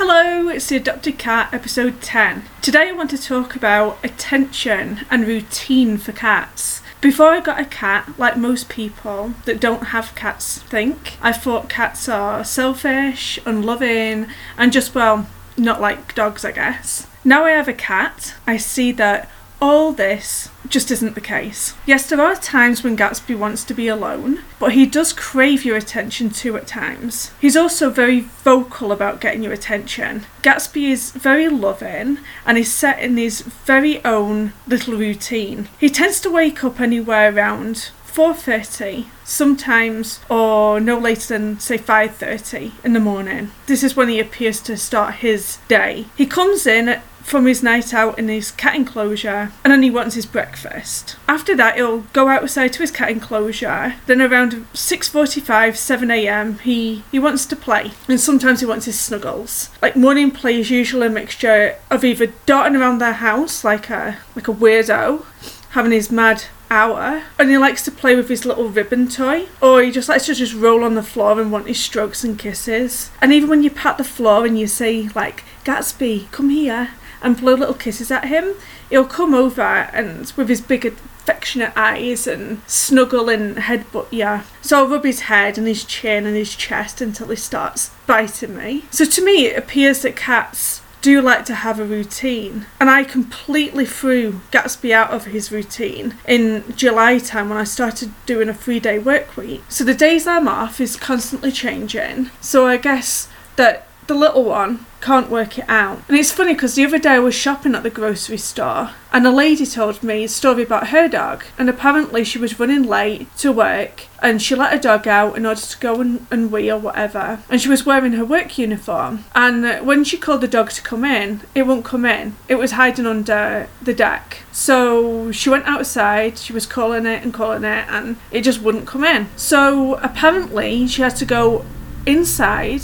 Hello, it's the Adopted Cat, episode 10. Today I want to talk about attention and routine for cats. Before I got a cat, like most people that don't have cats think, I thought cats are selfish, unloving, and just, well, not like dogs, I guess. Now I have a cat, I see that all this just isn't the case. Yes, there are times when Gatsby wants to be alone, but he does crave your attention too at times. He's also very vocal about getting your attention. Gatsby is very loving and is set in his very own little routine. He tends to wake up anywhere around 4.30 sometimes or no later than say 5.30 in the morning this is when he appears to start his day he comes in at from his night out in his cat enclosure and then he wants his breakfast. After that he'll go outside to his cat enclosure. Then around 6:45, 7am he he wants to play and sometimes he wants his snuggles. Like morning play is usually a mixture of either darting around their house like a like a weirdo having his mad hour and he likes to play with his little ribbon toy or he just likes to just roll on the floor and want his strokes and kisses and even when you pat the floor and you say like gatsby come here and blow little kisses at him, he'll come over and with his big affectionate eyes and snuggle and headbutt you. So I'll rub his head and his chin and his chest until he starts biting me. So to me, it appears that cats do like to have a routine. And I completely threw Gatsby out of his routine in July time when I started doing a three day work week. So the days I'm off is constantly changing. So I guess that the little one can't work it out. And it's funny because the other day I was shopping at the grocery store and a lady told me a story about her dog. And apparently she was running late to work and she let her dog out in order to go and, and wee or whatever. And she was wearing her work uniform. And when she called the dog to come in, it wouldn't come in. It was hiding under the deck. So she went outside, she was calling it and calling it, and it just wouldn't come in. So apparently she had to go inside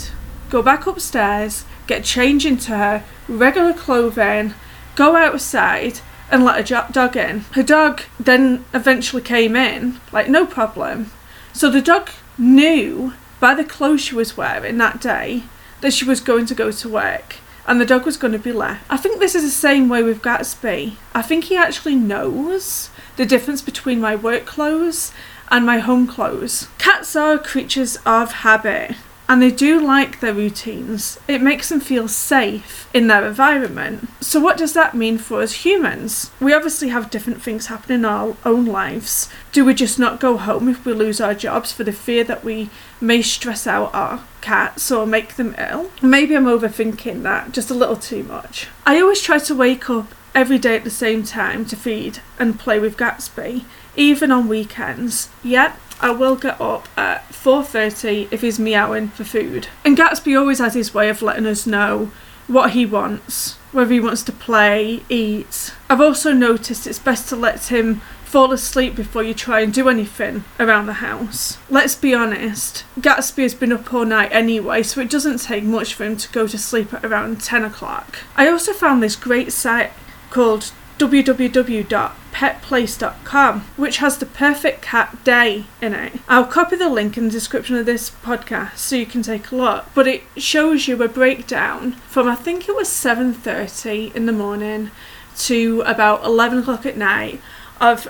go back upstairs, get changed into her regular clothing, go outside, and let her dog in. Her dog then eventually came in, like no problem. So the dog knew by the clothes she was wearing that day that she was going to go to work and the dog was going to be left. I think this is the same way with Gatsby. I think he actually knows the difference between my work clothes and my home clothes. Cats are creatures of habit and they do like their routines. It makes them feel safe in their environment. So, what does that mean for us humans? We obviously have different things happen in our own lives. Do we just not go home if we lose our jobs for the fear that we may stress out our cats or make them ill? Maybe I'm overthinking that just a little too much. I always try to wake up every day at the same time to feed and play with Gatsby, even on weekends. Yet, I will get up at 4.30 if he's meowing for food. And Gatsby always has his way of letting us know what he wants, whether he wants to play, eat. I've also noticed it's best to let him fall asleep before you try and do anything around the house. Let's be honest, Gatsby has been up all night anyway, so it doesn't take much for him to go to sleep at around 10 o'clock. I also found this great site called www.petplace.com, which has the perfect cat day in it. I'll copy the link in the description of this podcast so you can take a look. But it shows you a breakdown from I think it was 7:30 in the morning to about 11 o'clock at night of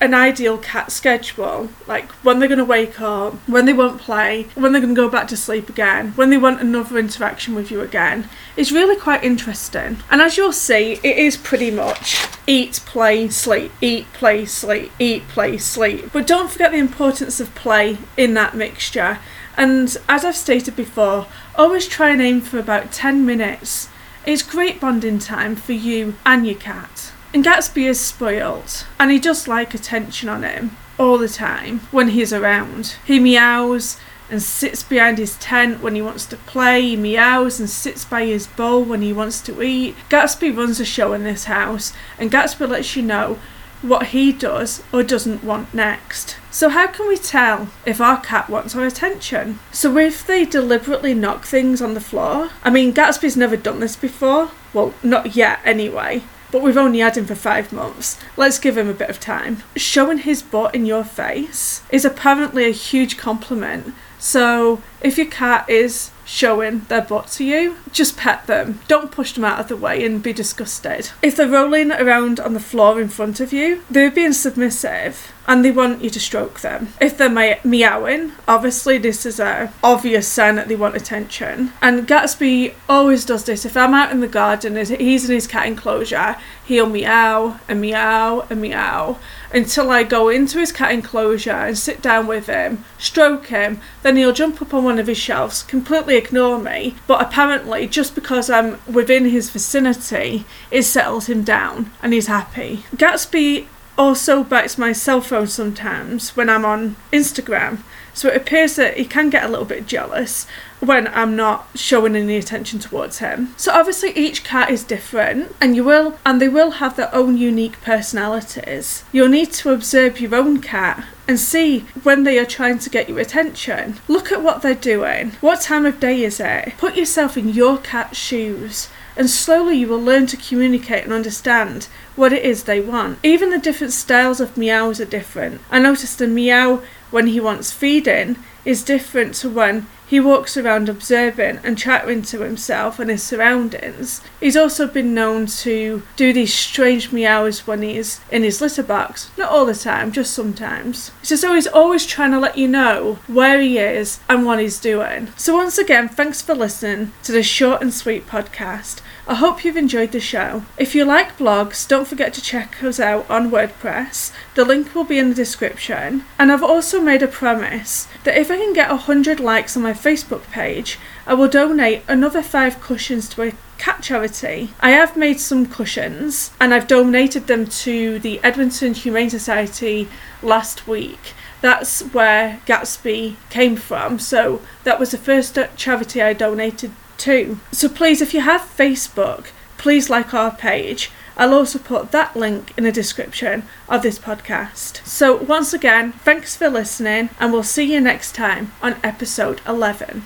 an ideal cat schedule, like when they're going to wake up, when they won't play, when they're going to go back to sleep again, when they want another interaction with you again, is really quite interesting. And as you'll see, it is pretty much eat, play, sleep, eat, play, sleep, eat, play, sleep. But don't forget the importance of play in that mixture. And as I've stated before, always try and aim for about 10 minutes. It's great bonding time for you and your cat. And Gatsby is spoilt, and he just like attention on him all the time when he's around. He meows and sits behind his tent when he wants to play, he meows and sits by his bowl when he wants to eat. Gatsby runs a show in this house, and Gatsby lets you know what he does or doesn't want next. So, how can we tell if our cat wants our attention? So, if they deliberately knock things on the floor, I mean, Gatsby's never done this before, well, not yet anyway, but we've only had him for five months. Let's give him a bit of time. Showing his butt in your face is apparently a huge compliment So if your cat is showing their butt to you, just pet them. Don't push them out of the way and be disgusted. If they're rolling around on the floor in front of you, they're being submissive and they want you to stroke them. If they're me- meowing, obviously this is a obvious sign that they want attention. And Gatsby always does this. If I'm out in the garden and he's in his cat enclosure, he'll meow and meow and meow until I go into his cat enclosure and sit down with him, stroke him, then he'll jump up on one of his shelves, completely ignore me, but apparently just because I'm within his vicinity, it settles him down and he's happy. Gatsby also bites my cell phone sometimes when I'm on Instagram. So it appears that he can get a little bit jealous when I'm not showing any attention towards him. So obviously each cat is different and you will and they will have their own unique personalities. You'll need to observe your own cat and see when they are trying to get your attention. Look at what they're doing. What time of day is it? Put yourself in your cat's shoes and slowly you will learn to communicate and understand what it is they want. Even the different styles of meows are different. I noticed the meow when he wants feeding is different to when he walks around observing and chattering to himself and his surroundings. He's also been known to do these strange meows when he's in his litter box. Not all the time, just sometimes. So, so he's always trying to let you know where he is and what he's doing. So once again, thanks for listening to this short and sweet podcast. I hope you've enjoyed the show. If you like blogs, don't forget to check us out on WordPress. The link will be in the description. And I've also made a promise that if I can get 100 likes on my Facebook page, I will donate another five cushions to a cat charity. I have made some cushions and I've donated them to the Edmonton Humane Society last week. That's where Gatsby came from. So that was the first charity I donated to. So please, if you have Facebook, please like our page. I'll also put that link in the description of this podcast. So, once again, thanks for listening, and we'll see you next time on episode 11.